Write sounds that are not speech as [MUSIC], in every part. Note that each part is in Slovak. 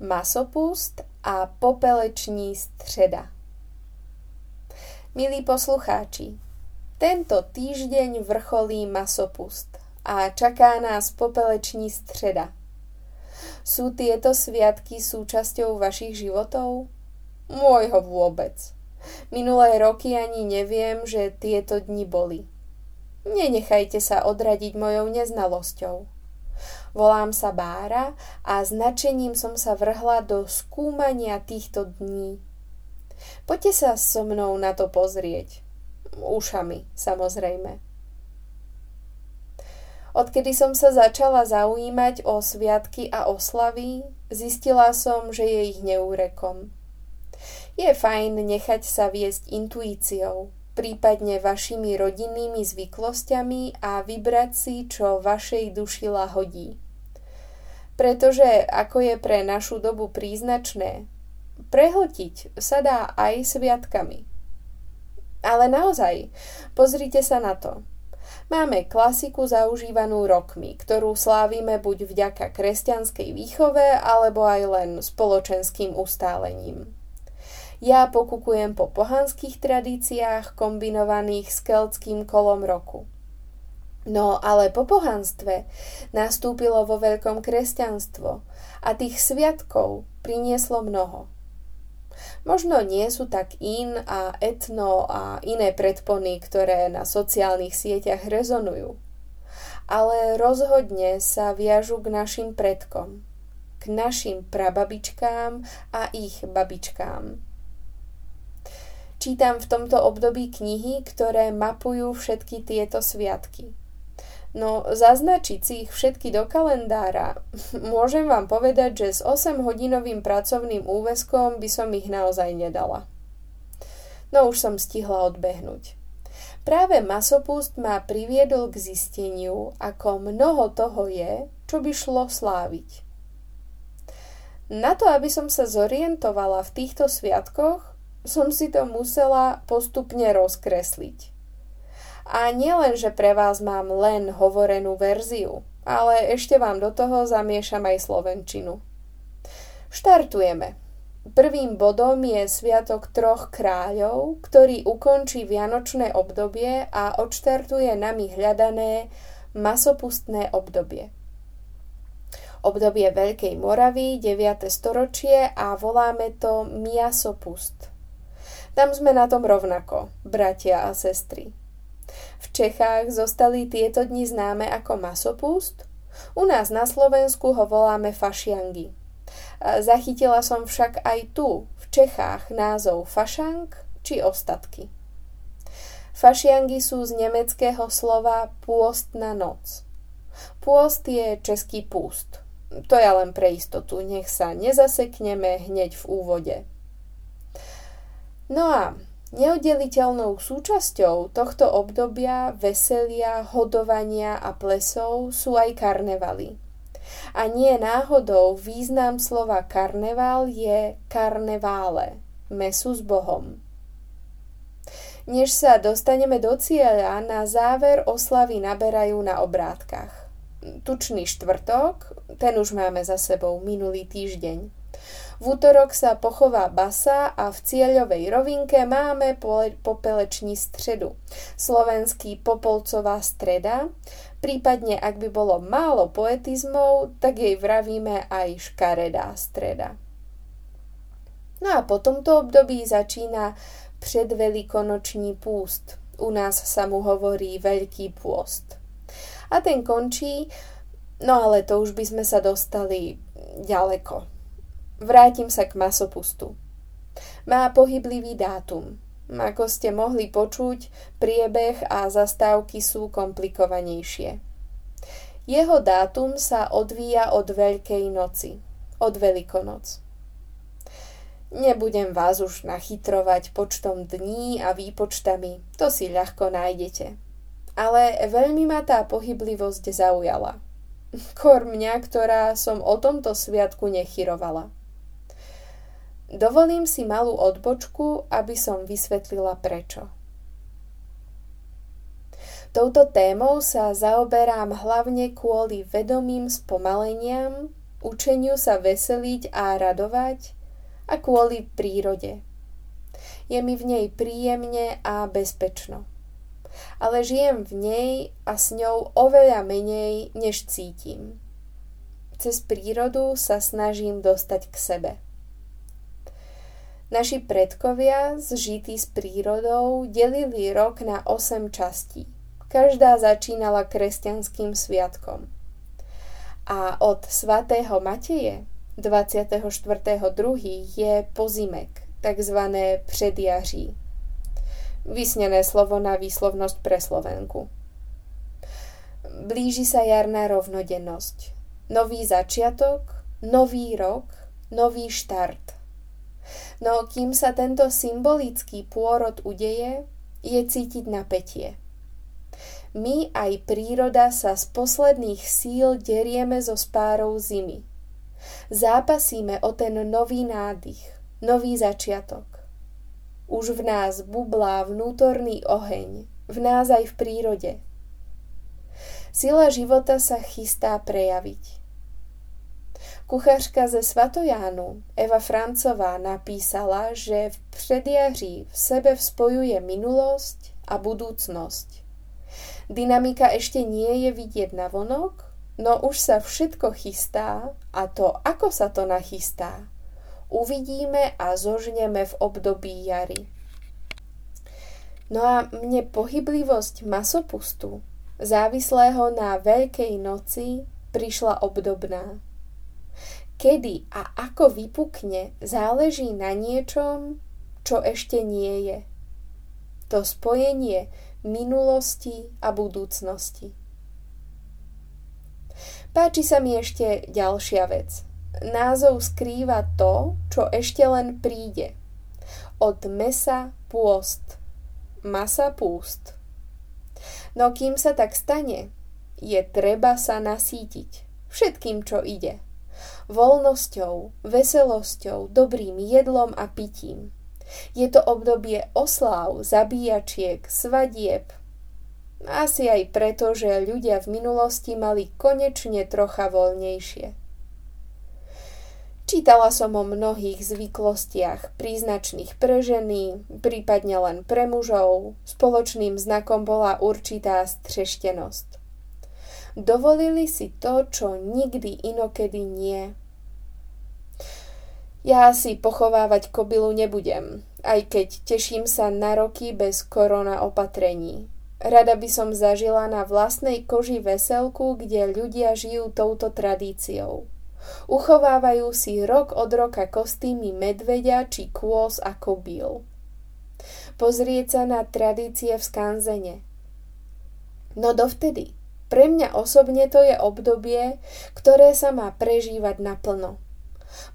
masopust a popeleční středa. Milí poslucháči, tento týždeň vrcholí masopust a čaká nás popeleční středa. Sú tieto sviatky súčasťou vašich životov? Môjho vôbec. Minulé roky ani neviem, že tieto dni boli. Nenechajte sa odradiť mojou neznalosťou. Volám sa Bára a značením som sa vrhla do skúmania týchto dní. Poďte sa so mnou na to pozrieť. Ušami, samozrejme. Odkedy som sa začala zaujímať o sviatky a oslavy, zistila som, že je ich neúrekom. Je fajn nechať sa viesť intuíciou, prípadne vašimi rodinnými zvyklosťami a vybrať si, čo vašej duši lahodí. Pretože, ako je pre našu dobu príznačné, prehltiť sa dá aj sviatkami. Ale naozaj, pozrite sa na to. Máme klasiku zaužívanú rokmi, ktorú slávime buď vďaka kresťanskej výchove, alebo aj len spoločenským ustálením. Ja pokukujem po pohanských tradíciách kombinovaných s keltským kolom roku. No ale po pohanstve nastúpilo vo veľkom kresťanstvo a tých sviatkov prinieslo mnoho. Možno nie sú tak in a etno a iné predpony, ktoré na sociálnych sieťach rezonujú. Ale rozhodne sa viažu k našim predkom, k našim prababičkám a ich babičkám. Čítam v tomto období knihy, ktoré mapujú všetky tieto sviatky. No zaznačiť si ich všetky do kalendára, [LAUGHS] môžem vám povedať, že s 8-hodinovým pracovným úväzkom by som ich naozaj nedala. No už som stihla odbehnúť. Práve masopust ma priviedol k zisteniu, ako mnoho toho je, čo by šlo sláviť. Na to, aby som sa zorientovala v týchto sviatkoch, som si to musela postupne rozkresliť. A nielen, že pre vás mám len hovorenú verziu, ale ešte vám do toho zamiešam aj slovenčinu. Štartujeme. Prvým bodom je Sviatok troch kráľov, ktorý ukončí vianočné obdobie a odštartuje nami hľadané masopustné obdobie. Obdobie Veľkej Moravy, 9. storočie a voláme to miasopust. Tam sme na tom rovnako, bratia a sestry. V Čechách zostali tieto dni známe ako masopust, u nás na Slovensku ho voláme fašiangy. Zachytila som však aj tu, v Čechách, názov fašang či ostatky. Fašiangy sú z nemeckého slova pôstna noc. Pôst je český púst. To je len pre istotu, nech sa nezasekneme hneď v úvode. No a Neoddeliteľnou súčasťou tohto obdobia veselia, hodovania a plesov sú aj karnevaly. A nie náhodou význam slova karneval je karnevále, mesu s Bohom. Než sa dostaneme do cieľa, na záver oslavy naberajú na obrátkach. Tučný štvrtok, ten už máme za sebou minulý týždeň. V útorok sa pochová basa a v cieľovej rovinke máme popeleční středu. Slovenský popolcová streda, prípadne ak by bolo málo poetizmov, tak jej vravíme aj škaredá streda. No a po tomto období začína predveľkonoční púst. U nás sa mu hovorí Veľký pôst. A ten končí, no ale to už by sme sa dostali ďaleko. Vrátim sa k masopustu. Má pohyblivý dátum. Ako ste mohli počuť, priebeh a zastávky sú komplikovanejšie. Jeho dátum sa odvíja od Veľkej noci, od Veľkonoc. Nebudem vás už nachytrovať počtom dní a výpočtami, to si ľahko nájdete. Ale veľmi ma tá pohyblivosť zaujala. Kor mňa, ktorá som o tomto sviatku nechyrovala. Dovolím si malú odbočku, aby som vysvetlila prečo. Touto témou sa zaoberám hlavne kvôli vedomým spomaleniam, učeniu sa veseliť a radovať a kvôli prírode. Je mi v nej príjemne a bezpečno. Ale žijem v nej a s ňou oveľa menej, než cítim. Cez prírodu sa snažím dostať k sebe. Naši predkovia, zžití s prírodou, delili rok na 8 častí. Každá začínala kresťanským sviatkom. A od svatého Mateje 24.2. je pozimek, takzvané předjaří. Vysnené slovo na výslovnosť pre Slovenku. Blíži sa jarná rovnodennosť. Nový začiatok, nový rok, nový štart. No kým sa tento symbolický pôrod udeje, je cítiť napätie. My aj príroda sa z posledných síl derieme zo spárov zimy. Zápasíme o ten nový nádych, nový začiatok. Už v nás bublá vnútorný oheň, v nás aj v prírode. Sila života sa chystá prejaviť. Kuchařka ze Svatojánu Eva Francová napísala, že v předjaří v sebe spojuje minulosť a budúcnosť. Dynamika ešte nie je vidieť na vonok, no už sa všetko chystá a to, ako sa to nachystá, uvidíme a zožneme v období jary. No a mne pohyblivosť masopustu, závislého na Veľkej noci, prišla obdobná. Kedy a ako vypukne, záleží na niečom, čo ešte nie je. To spojenie minulosti a budúcnosti. Páči sa mi ešte ďalšia vec – Názov skrýva to, čo ešte len príde. Od mesa pôst. Masa púst. No kým sa tak stane, je treba sa nasítiť všetkým, čo ide. Voľnosťou, veselosťou, dobrým jedlom a pitím. Je to obdobie osláv, zabíjačiek, svadieb. Asi aj preto, že ľudia v minulosti mali konečne trocha voľnejšie. Čítala som o mnohých zvyklostiach príznačných pre ženy, prípadne len pre mužov. Spoločným znakom bola určitá streštenosť. Dovolili si to, čo nikdy inokedy nie. Ja si pochovávať kobylu nebudem, aj keď teším sa na roky bez korona opatrení. Rada by som zažila na vlastnej koži veselku, kde ľudia žijú touto tradíciou. Uchovávajú si rok od roka kostýmy medveďa či kôz a kobíl. Pozrieť sa na tradície v skanzene. No dovtedy, pre mňa osobne to je obdobie, ktoré sa má prežívať naplno.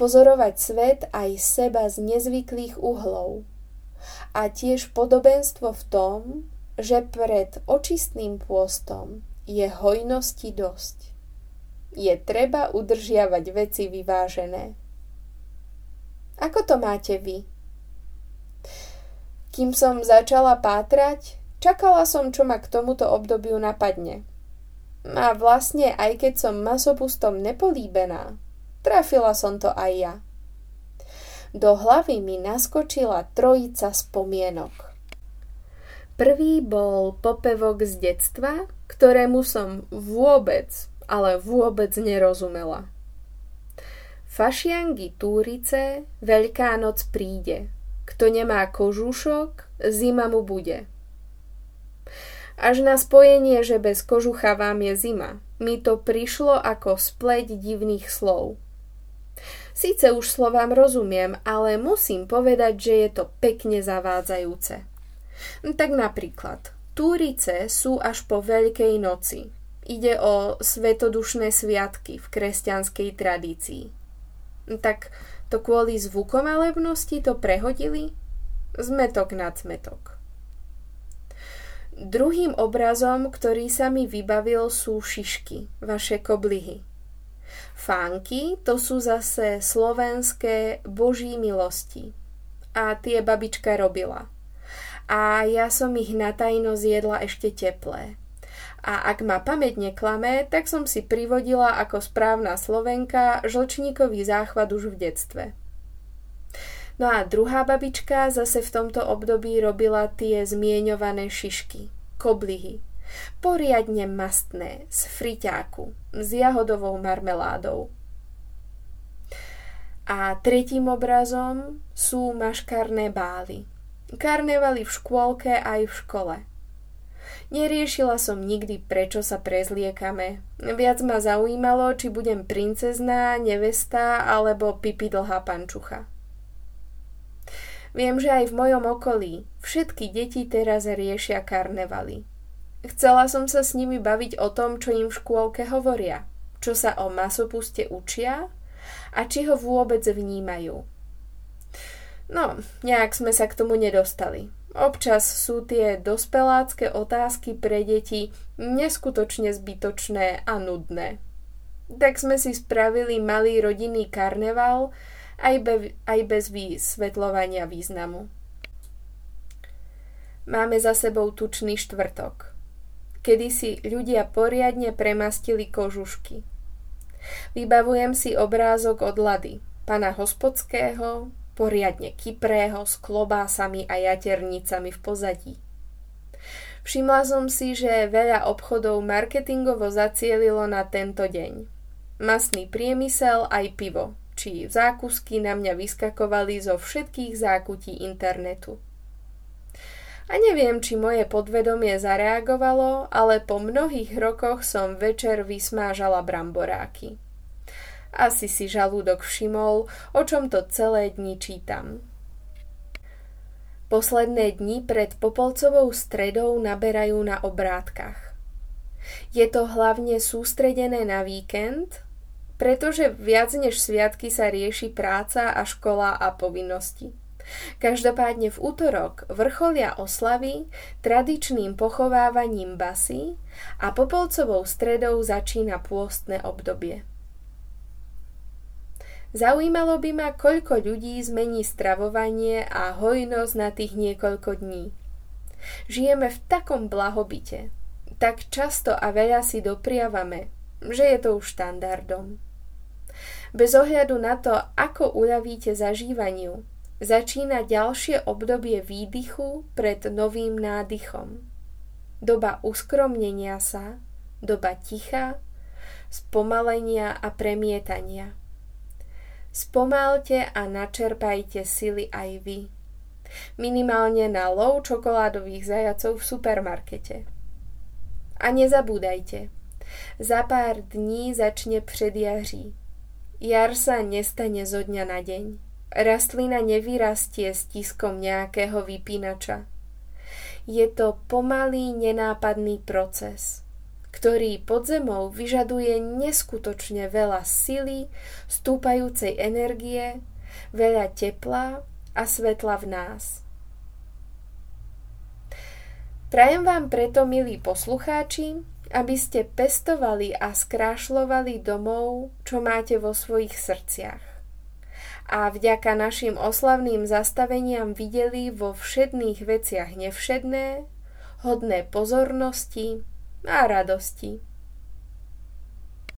Pozorovať svet aj seba z nezvyklých uhlov. A tiež podobenstvo v tom, že pred očistným pôstom je hojnosti dosť je treba udržiavať veci vyvážené. Ako to máte vy? Kým som začala pátrať, čakala som, čo ma k tomuto obdobiu napadne. A vlastne, aj keď som masopustom nepolíbená, trafila som to aj ja. Do hlavy mi naskočila trojica spomienok. Prvý bol popevok z detstva, ktorému som vôbec ale vôbec nerozumela. Fašiangy túrice, Veľká noc príde. Kto nemá kožušok, zima mu bude. Až na spojenie, že bez kožucha vám je zima, mi to prišlo ako spleť divných slov. Síce už slovám rozumiem, ale musím povedať, že je to pekne zavádzajúce. Tak napríklad, túrice sú až po Veľkej noci, ide o svetodušné sviatky v kresťanskej tradícii. Tak to kvôli zvukom alebnosti to prehodili? Zmetok nad zmetok. Druhým obrazom, ktorý sa mi vybavil, sú šišky, vaše koblihy. Fánky to sú zase slovenské boží milosti. A tie babička robila. A ja som ich natajno zjedla ešte teplé A ak ma pamäť neklame, tak som si privodila ako správna Slovenka žlčníkový záchvat už v detstve. No a druhá babička zase v tomto období robila tie zmieňované šišky, koblihy. Poriadne mastné, z friťáku, s jahodovou marmeládou. A tretím obrazom sú maškarné bály. Karnevali v škôlke aj v škole. Neriešila som nikdy, prečo sa prezliekame. Viac ma zaujímalo, či budem princezná, nevesta alebo pipi dlhá pančucha. Viem, že aj v mojom okolí všetky deti teraz riešia karnevaly. Chcela som sa s nimi baviť o tom, čo im v škôlke hovoria, čo sa o masopuste učia a či ho vôbec vnímajú. No, nejak sme sa k tomu nedostali. Občas sú tie dospelácké otázky pre deti neskutočne zbytočné a nudné. Tak sme si spravili malý rodinný karneval aj, be, aj bez vysvetľovania významu. Máme za sebou tučný štvrtok, kedy si ľudia poriadne premastili kožušky – Vybavujem si obrázok od Lady, pana Hospodského, poriadne kyprého s klobásami a jaternicami v pozadí. Všimla som si, že veľa obchodov marketingovo zacielilo na tento deň. Masný priemysel aj pivo, či zákusky na mňa vyskakovali zo všetkých zákutí internetu. A neviem, či moje podvedomie zareagovalo, ale po mnohých rokoch som večer vysmážala bramboráky. Asi si žalúdok všimol, o čom to celé dni čítam. Posledné dni pred Popolcovou stredou naberajú na obrátkach. Je to hlavne sústredené na víkend, pretože viac než sviatky sa rieši práca a škola a povinnosti. Každopádne v útorok vrcholia oslavy tradičným pochovávaním basy a popolcovou stredou začína pôstne obdobie. Zaujímalo by ma, koľko ľudí zmení stravovanie a hojnosť na tých niekoľko dní. Žijeme v takom blahobite, tak často a veľa si dopriavame, že je to už štandardom. Bez ohľadu na to, ako uľavíte zažívaniu, Začína ďalšie obdobie výdychu pred novým nádychom. Doba uskromnenia sa, doba ticha, spomalenia a premietania. Spomalte a načerpajte sily aj vy. Minimálne na lov čokoládových zajacov v supermarkete. A nezabúdajte, za pár dní začne predjaří. Jar sa nestane zo dňa na deň. Rastlina nevyrastie s tiskom nejakého vypínača. Je to pomalý, nenápadný proces, ktorý pod zemou vyžaduje neskutočne veľa sily, stúpajúcej energie, veľa tepla a svetla v nás. Prajem vám preto, milí poslucháči, aby ste pestovali a skrášľovali domov, čo máte vo svojich srdciach a vďaka našim oslavným zastaveniam videli vo všedných veciach nevšedné, hodné pozornosti a radosti.